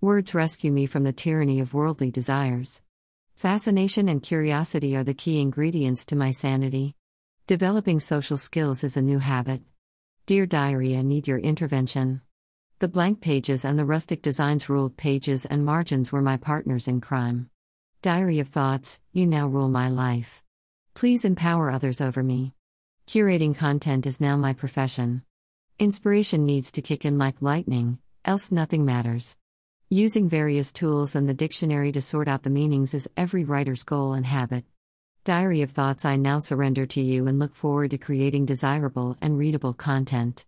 Words rescue me from the tyranny of worldly desires. Fascination and curiosity are the key ingredients to my sanity. Developing social skills is a new habit. Dear Diary, I need your intervention. The blank pages and the rustic designs ruled pages and margins were my partners in crime. Diary of Thoughts, you now rule my life. Please empower others over me. Curating content is now my profession. Inspiration needs to kick in like lightning, else nothing matters. Using various tools and the dictionary to sort out the meanings is every writer's goal and habit. Diary of Thoughts I now surrender to you and look forward to creating desirable and readable content.